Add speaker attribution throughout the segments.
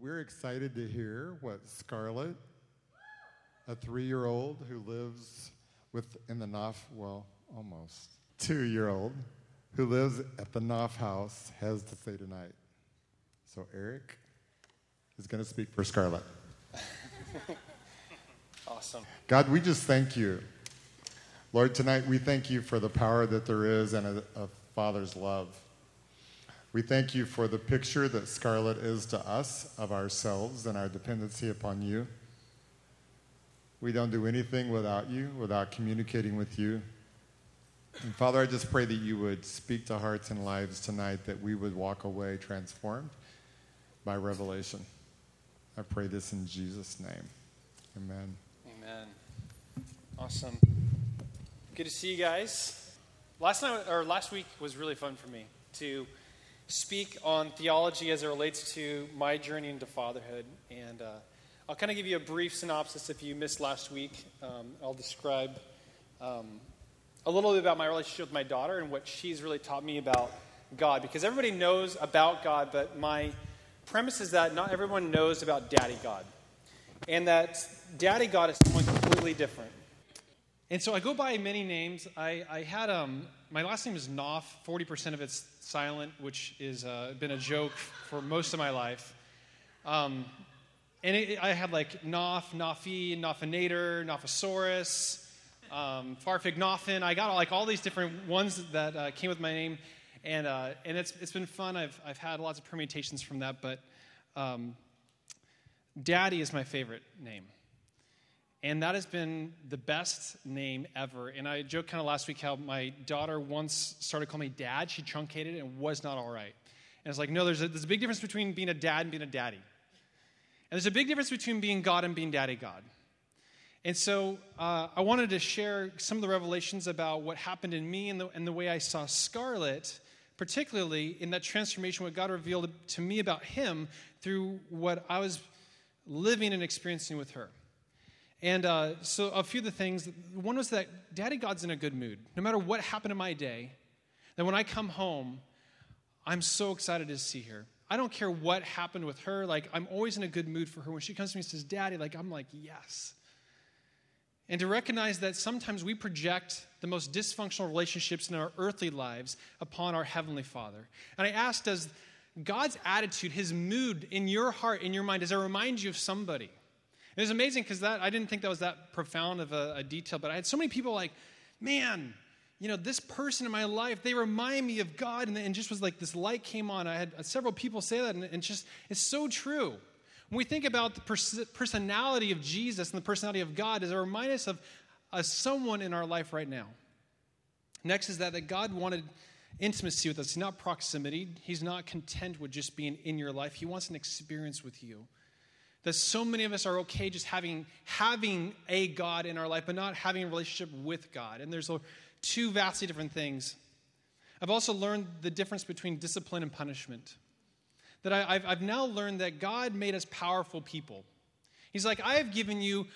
Speaker 1: we're excited to hear what Scarlett, a three year old who lives with in the Knopf, well, almost two year old who lives at the Knopf house, has to say tonight. So, Eric is going to speak for Scarlett.
Speaker 2: awesome.
Speaker 1: God, we just thank you. Lord, tonight we thank you for the power that there is and a, a father's love. We thank you for the picture that Scarlett is to us of ourselves and our dependency upon you. We don't do anything without you, without communicating with you. And Father, I just pray that you would speak to hearts and lives tonight, that we would walk away transformed by revelation. I pray this in Jesus' name. Amen.
Speaker 2: Amen. Awesome. Good to see you guys. Last night or last week was really fun for me to speak on theology as it relates to my journey into fatherhood. And uh, I'll kind of give you a brief synopsis if you missed last week. Um, I'll describe um, a little bit about my relationship with my daughter and what she's really taught me about God. Because everybody knows about God, but my premise is that not everyone knows about Daddy God. And that Daddy God is someone completely different. And so I go by many names. I, I had um, my last name is Knopf. Forty percent of it's silent, which has uh, been a joke for most of my life. Um, and it, I had like Knopf, Knopfi, Knopfinator, Knopfosaurus, um, Farfig Noffin. I got like all these different ones that uh, came with my name, and uh, and it's it's been fun. I've I've had lots of permutations from that, but um, Daddy is my favorite name. And that has been the best name ever. And I joked kind of last week how my daughter once started calling me dad. She truncated it and was not all right. And it's like, no, there's a, there's a big difference between being a dad and being a daddy. And there's a big difference between being God and being daddy God. And so uh, I wanted to share some of the revelations about what happened in me and the, and the way I saw Scarlett, particularly in that transformation, what God revealed to me about him through what I was living and experiencing with her. And uh, so, a few of the things one was that Daddy God's in a good mood. No matter what happened in my day, that when I come home, I'm so excited to see her. I don't care what happened with her. Like, I'm always in a good mood for her. When she comes to me and says, Daddy, like, I'm like, yes. And to recognize that sometimes we project the most dysfunctional relationships in our earthly lives upon our Heavenly Father. And I asked, does God's attitude, His mood in your heart, in your mind, does it remind you of somebody? It was amazing because that I didn't think that was that profound of a, a detail, but I had so many people like, man, you know, this person in my life, they remind me of God, and, and just was like this light came on. I had several people say that, and, and just it's so true. When we think about the pers- personality of Jesus and the personality of God, does it remind us of uh, someone in our life right now? Next is that, that God wanted intimacy with us, not proximity. He's not content with just being in your life, He wants an experience with you that so many of us are okay just having having a god in our life but not having a relationship with god. And there's two vastly different things. I've also learned the difference between discipline and punishment. That I, have I've now learned that god made us powerful people. He's like i have given you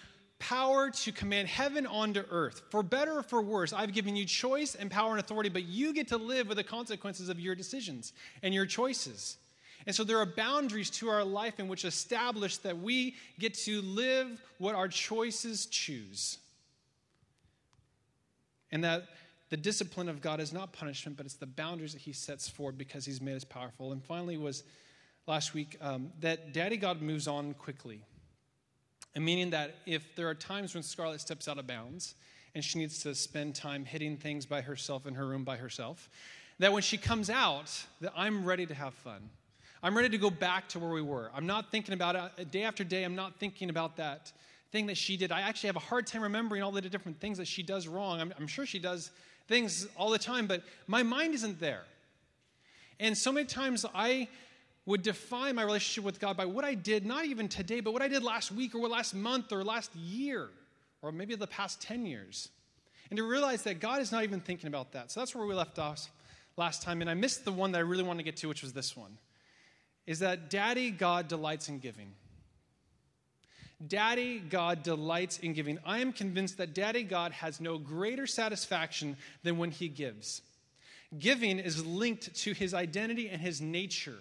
Speaker 2: power to command heaven onto earth. For better or for worse i've given you choice and power and authority but you get to live with the consequences of your decisions and your choices and so there are boundaries to our life in which establish that we get to live what our choices choose. And that the discipline of God is not punishment, but it's the boundaries that He sets forward because He's made us powerful. And finally, was last week um, that Daddy God moves on quickly. And meaning that if there are times when Scarlett steps out of bounds and she needs to spend time hitting things by herself in her room by herself, that when she comes out, that I'm ready to have fun. I'm ready to go back to where we were. I'm not thinking about it day after day. I'm not thinking about that thing that she did. I actually have a hard time remembering all the different things that she does wrong. I'm, I'm sure she does things all the time, but my mind isn't there. And so many times I would define my relationship with God by what I did, not even today, but what I did last week or what last month or last year or maybe the past 10 years. And to realize that God is not even thinking about that. So that's where we left off last time. And I missed the one that I really wanted to get to, which was this one is that Daddy God delights in giving. Daddy God delights in giving. I am convinced that Daddy God has no greater satisfaction than when he gives. Giving is linked to his identity and his nature.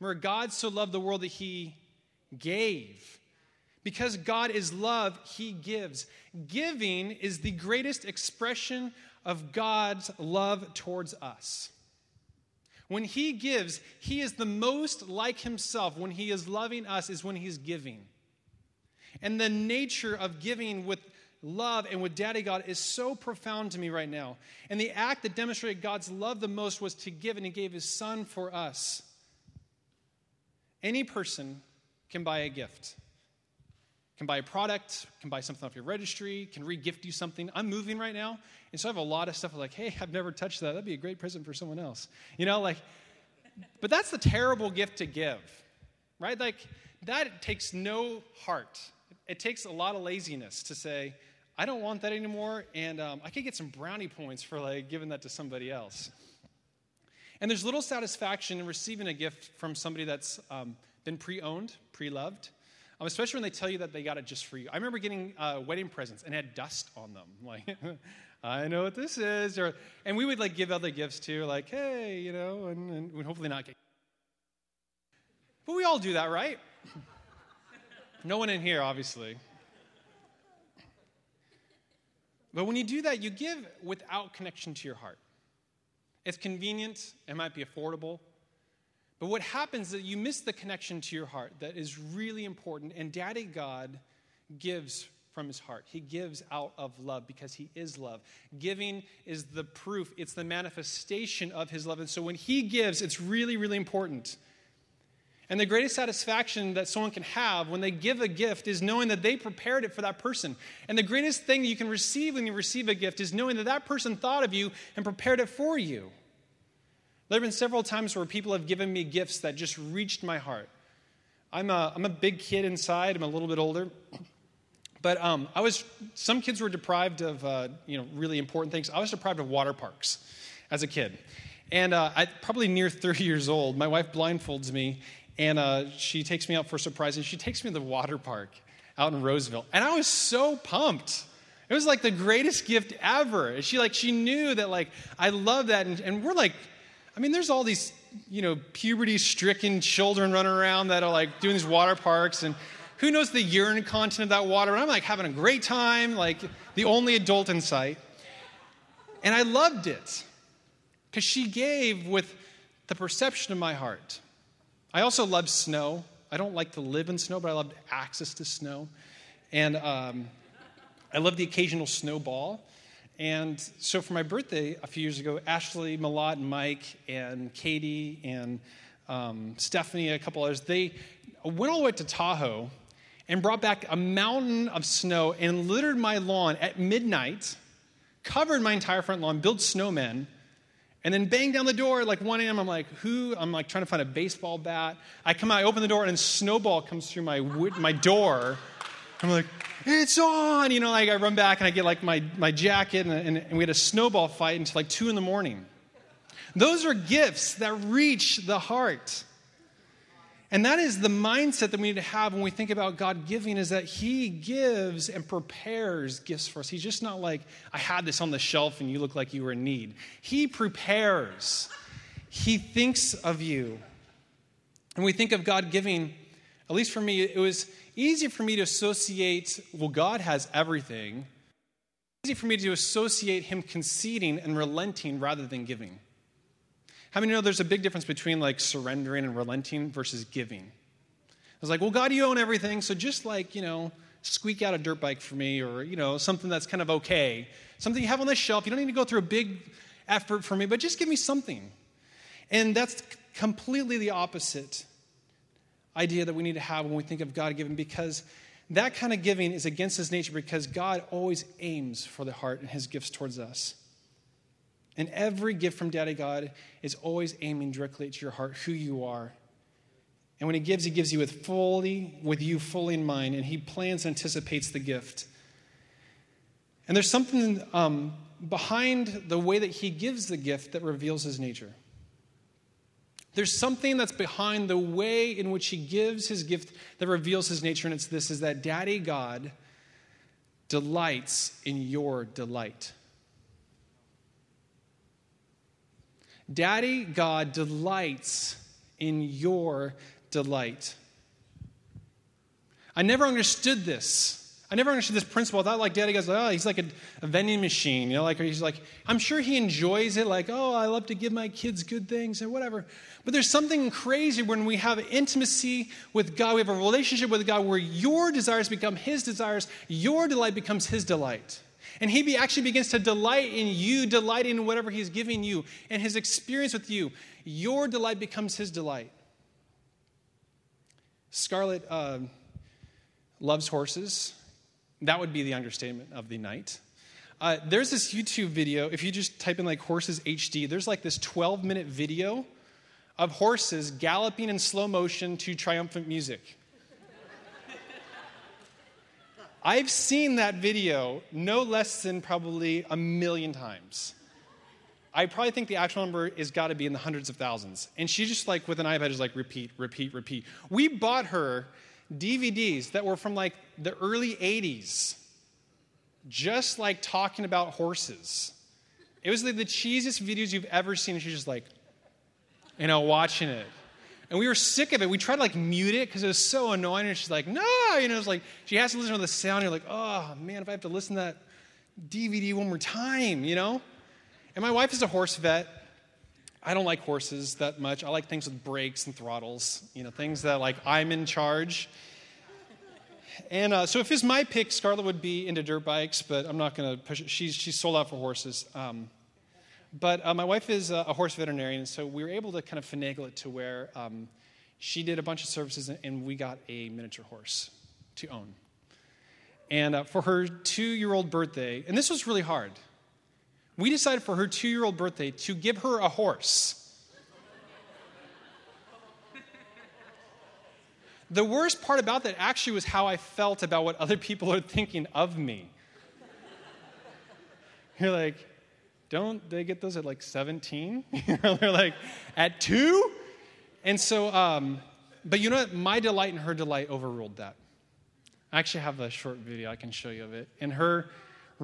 Speaker 2: Remember, God so loved the world that he gave. Because God is love, He gives. Giving is the greatest expression of God's love towards us. When He gives, He is the most like Himself. When He is loving us, is when He's giving. And the nature of giving with love and with Daddy God is so profound to me right now. And the act that demonstrated God's love the most was to give, and He gave His Son for us. Any person can buy a gift, can buy a product, can buy something off your registry, can re-gift you something. I'm moving right now, and so I have a lot of stuff like, hey, I've never touched that. That'd be a great present for someone else. You know, like, but that's the terrible gift to give, right? Like, that takes no heart. It takes a lot of laziness to say, I don't want that anymore, and um, I could get some brownie points for like giving that to somebody else. And there's little satisfaction in receiving a gift from somebody that's um, been pre owned, pre loved, um, especially when they tell you that they got it just for you. I remember getting uh, wedding presents and had dust on them. Like, I know what this is. Or, and we would like give other gifts too, like, hey, you know, and, and we'd hopefully not get. But we all do that, right? no one in here, obviously. But when you do that, you give without connection to your heart. It's convenient, it might be affordable. But what happens is that you miss the connection to your heart that is really important. And Daddy God gives from his heart. He gives out of love because he is love. Giving is the proof, it's the manifestation of his love. And so when he gives, it's really, really important. And the greatest satisfaction that someone can have when they give a gift is knowing that they prepared it for that person. And the greatest thing you can receive when you receive a gift is knowing that that person thought of you and prepared it for you. There have been several times where people have given me gifts that just reached my heart. I'm a, I'm a big kid inside, I'm a little bit older. But um, I was, some kids were deprived of, uh, you know, really important things. I was deprived of water parks as a kid. And uh, I, probably near 30 years old, my wife blindfolds me and uh, she takes me out for a surprise, and she takes me to the water park out in Roseville. And I was so pumped. It was like the greatest gift ever. She like she knew that like I love that, and, and we're like, I mean, there's all these you know puberty-stricken children running around that are like doing these water parks, and who knows the urine content of that water? And I'm like having a great time, like the only adult in sight, and I loved it because she gave with the perception of my heart. I also love snow. I don't like to live in snow, but I love access to snow. And um, I love the occasional snowball. And so for my birthday a few years ago, Ashley, Malad, and Mike, and Katie, and um, Stephanie, and a couple others, they went all the way to Tahoe and brought back a mountain of snow and littered my lawn at midnight, covered my entire front lawn, built snowmen, and then bang down the door at like 1 a.m. I'm like, who? I'm like trying to find a baseball bat. I come out, I open the door, and a snowball comes through my, my door. I'm like, it's on! You know, like I run back and I get like my, my jacket, and, and, we had a snowball fight until like 2 in the morning. Those are gifts that reach the heart. And that is the mindset that we need to have when we think about God giving is that He gives and prepares gifts for us. He's just not like, I had this on the shelf and you look like you were in need. He prepares, He thinks of you. And we think of God giving, at least for me, it was easy for me to associate, well, God has everything. Easy for me to associate Him conceding and relenting rather than giving. How many know there's a big difference between like surrendering and relenting versus giving? I was like, well, God, you own everything, so just like, you know, squeak out a dirt bike for me or, you know, something that's kind of okay. Something you have on the shelf. You don't need to go through a big effort for me, but just give me something. And that's completely the opposite idea that we need to have when we think of God giving because that kind of giving is against his nature because God always aims for the heart and his gifts towards us. And every gift from Daddy God is always aiming directly at your heart, who you are. And when He gives, He gives you with fully, with you fully in mind, and He plans and anticipates the gift. And there's something um, behind the way that He gives the gift that reveals His nature. There's something that's behind the way in which He gives His gift that reveals His nature, and it's this: is that Daddy God delights in your delight. Daddy God delights in your delight. I never understood this. I never understood this principle. I thought like daddy goes, oh, he's like a, a, vending machine, you know, like he's like, I'm sure he enjoys it, like, oh, I love to give my kids good things or whatever. But there's something crazy when we have intimacy with God, we have a relationship with God where your desires become his desires, your delight becomes his delight. And he be, actually begins to delight in you, delighting in whatever he's giving you, and his experience with you. Your delight becomes his delight. Scarlett uh, loves horses. That would be the understatement of the night. Uh, there's this YouTube video. If you just type in like horses HD, there's like this 12 minute video of horses galloping in slow motion to triumphant music. I've seen that video no less than probably a million times. I probably think the actual number has got to be in the hundreds of thousands. And she just like with an iPad is like repeat, repeat, repeat. We bought her DVDs that were from like the early 80s, just like talking about horses. It was like the cheesiest videos you've ever seen. And she's just like, you know, watching it. And we were sick of it. We tried to like mute it because it was so annoying. And she's like, no, you know, it's like she has to listen to the sound. You're like, oh man, if I have to listen to that DVD one more time, you know? And my wife is a horse vet. I don't like horses that much. I like things with brakes and throttles, you know, things that like I'm in charge. And uh, so if it's my pick, Scarlett would be into dirt bikes, but I'm not going to push it. She's, she's sold out for horses. Um, but uh, my wife is a, a, horse veterinarian, so we were able to kind of finagle it to where um, she did a bunch of services and we got a miniature horse to own. And uh, for her two year old birthday, and this was really hard we decided for her two year old birthday to give her a horse. the worst part about that actually was how I felt about what other people are thinking of me. You're like, don't they get those at like 17? They're like, at two? And so, um, but you know what? My delight and her delight overruled that. I actually have a short video I can show you of it. And her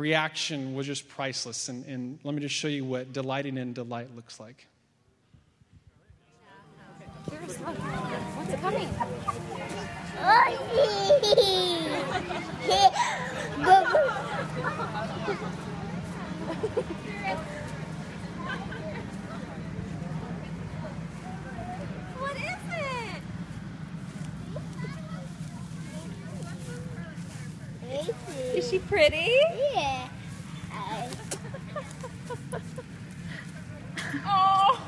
Speaker 2: reaction was just priceless. And, and let me just show you what delighting in delight looks like.
Speaker 3: What's it coming? Is she pretty?
Speaker 4: Yeah.
Speaker 3: oh.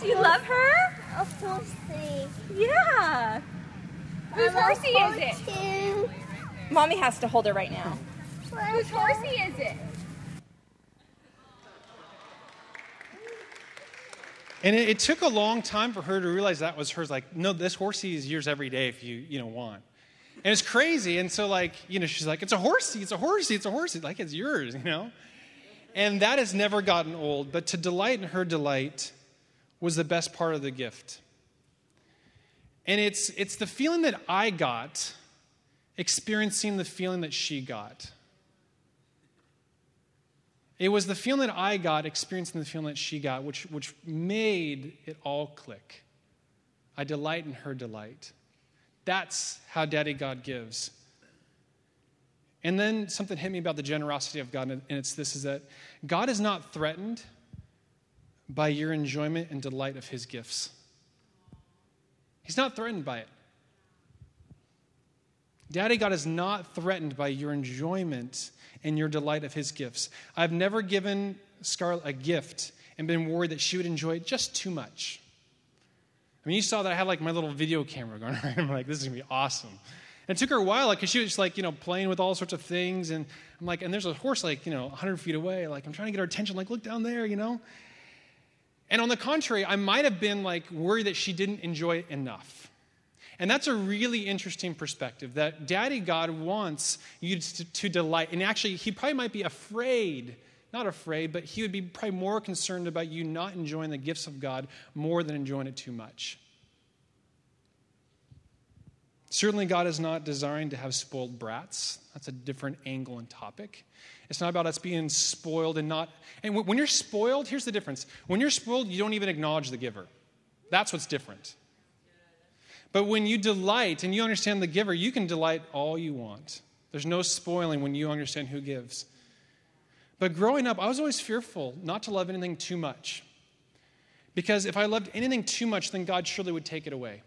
Speaker 3: Do you love her?
Speaker 4: A horsey.
Speaker 3: Yeah. Whose horsey is it?
Speaker 4: Too.
Speaker 3: Mommy has to hold her right now. Whose horsey is it?
Speaker 2: And it, it, took a long time for her to realize that was hers. Like, no, this horsey is yours every day if you, you know, want. And it's crazy. And so, like, you know, she's like, it's a horsey, it's a horsey, it's a horsey. Like, it's yours, you know? And that has never gotten old. But to delight in her delight was the best part of the gift. And it's, it's the feeling that I got experiencing the feeling that she got. It was the feeling that I got experiencing the feeling that she got, which, which made it all click. I delight in her delight. That's how Daddy God gives. And then something hit me about the generosity of God, and it's this is that God is not threatened by your enjoyment and delight of his gifts. He's not threatened by it. Daddy God is not threatened by your enjoyment and your delight of his gifts. I've never given Scarlett a gift and been worried that she would enjoy it just too much. I mean, you saw that I had like my little video camera going around. I'm like, this is gonna be awesome. And it took her a while, like, cause she was just like, you know, playing with all sorts of things. And I'm like, and there's a horse like, you know, 100 feet away. Like, I'm trying to get her attention. Like, look down there, you know. And on the contrary, I might have been like worried that she didn't enjoy it enough. And that's a really interesting perspective that Daddy God wants you to, to delight. And actually, he probably might be afraid not afraid, but he would be probably more concerned about you not enjoying the gifts of God more than enjoying it too much. Certainly, God is not designed to have spoiled brats. That's a different angle and topic. It's not about us being spoiled and not. And when you're spoiled, here's the difference. When you're spoiled, you don't even acknowledge the giver. That's what's different. But when you delight and you understand the giver, you can delight all you want. There's no spoiling when you understand who gives. But growing up, I was always fearful not to love anything too much. Because if I loved anything too much, then God surely would take it away.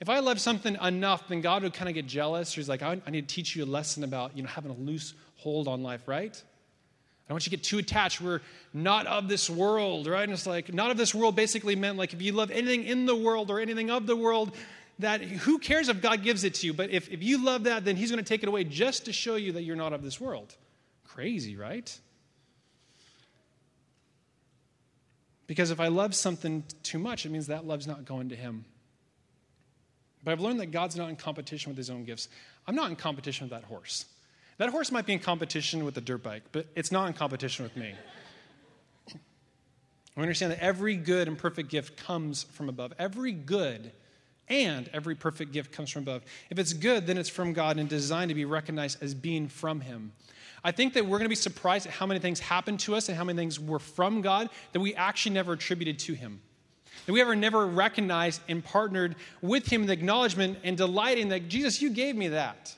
Speaker 2: If I loved something enough, then God would kind of get jealous. He's like, I, I need to teach you a lesson about you know, having a loose hold on life, right? I don't want you to get too attached. We're not of this world, right? And it's like, not of this world basically meant like if you love anything in the world or anything of the world, that who cares if God gives it to you? But if, if you love that, then He's going to take it away just to show you that you're not of this world. Crazy, right? Because if I love something too much, it means that love's not going to Him. But I've learned that God's not in competition with His own gifts. I'm not in competition with that horse. That horse might be in competition with the dirt bike, but it's not in competition with me. We understand that every good and perfect gift comes from above. Every good and every perfect gift comes from above. If it's good, then it's from God and designed to be recognized as being from Him. I think that we're going to be surprised at how many things happen to us and how many things were from God that we actually never attributed to Him. That we ever never recognized and partnered with Him in the acknowledgement and delighting that, Jesus, you gave me that.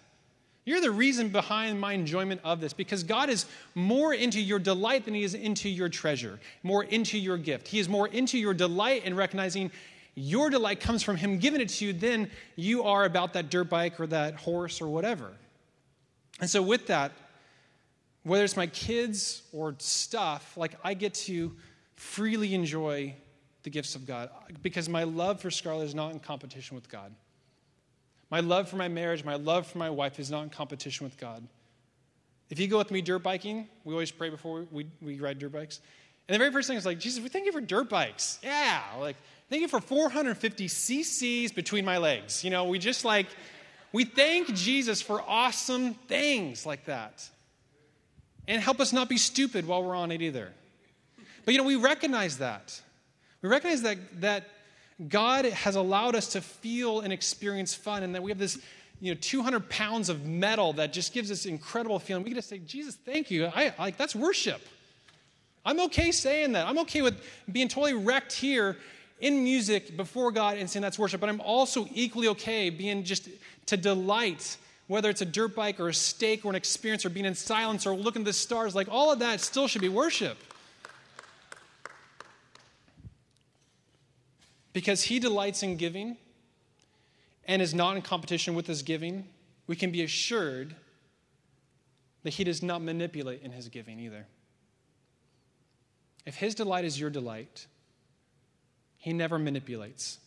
Speaker 2: You're the reason behind my enjoyment of this because God is more into your delight than He is into your treasure, more into your gift. He is more into your delight in recognizing your delight comes from Him giving it to you than you are about that dirt bike or that horse or whatever. And so, with that, whether it's my kids or stuff, like I get to freely enjoy the gifts of God because my love for Scarlett is not in competition with God. My love for my marriage, my love for my wife is not in competition with God. If you go with me dirt biking, we always pray before we, we ride dirt bikes. And the very first thing is like, Jesus, we thank you for dirt bikes. Yeah. Like, thank you for 450 cc's between my legs. You know, we just like, we thank Jesus for awesome things like that and help us not be stupid while we're on it either. But you know, we recognize that. We recognize that that God has allowed us to feel and experience fun, and that we have this, you know, 200 pounds of metal that just gives us incredible feeling. We get to say, Jesus, thank you. I like that's worship. I'm okay saying that. I'm okay with being totally wrecked here in music before God and saying that's worship, but I'm also equally okay being just to delight whether it's a dirt bike or a steak or an experience or being in silence or looking at the stars, like all of that still should be worship. Because he delights in giving and is not in competition with his giving, we can be assured that he does not manipulate in his giving either. If his delight is your delight, he never manipulates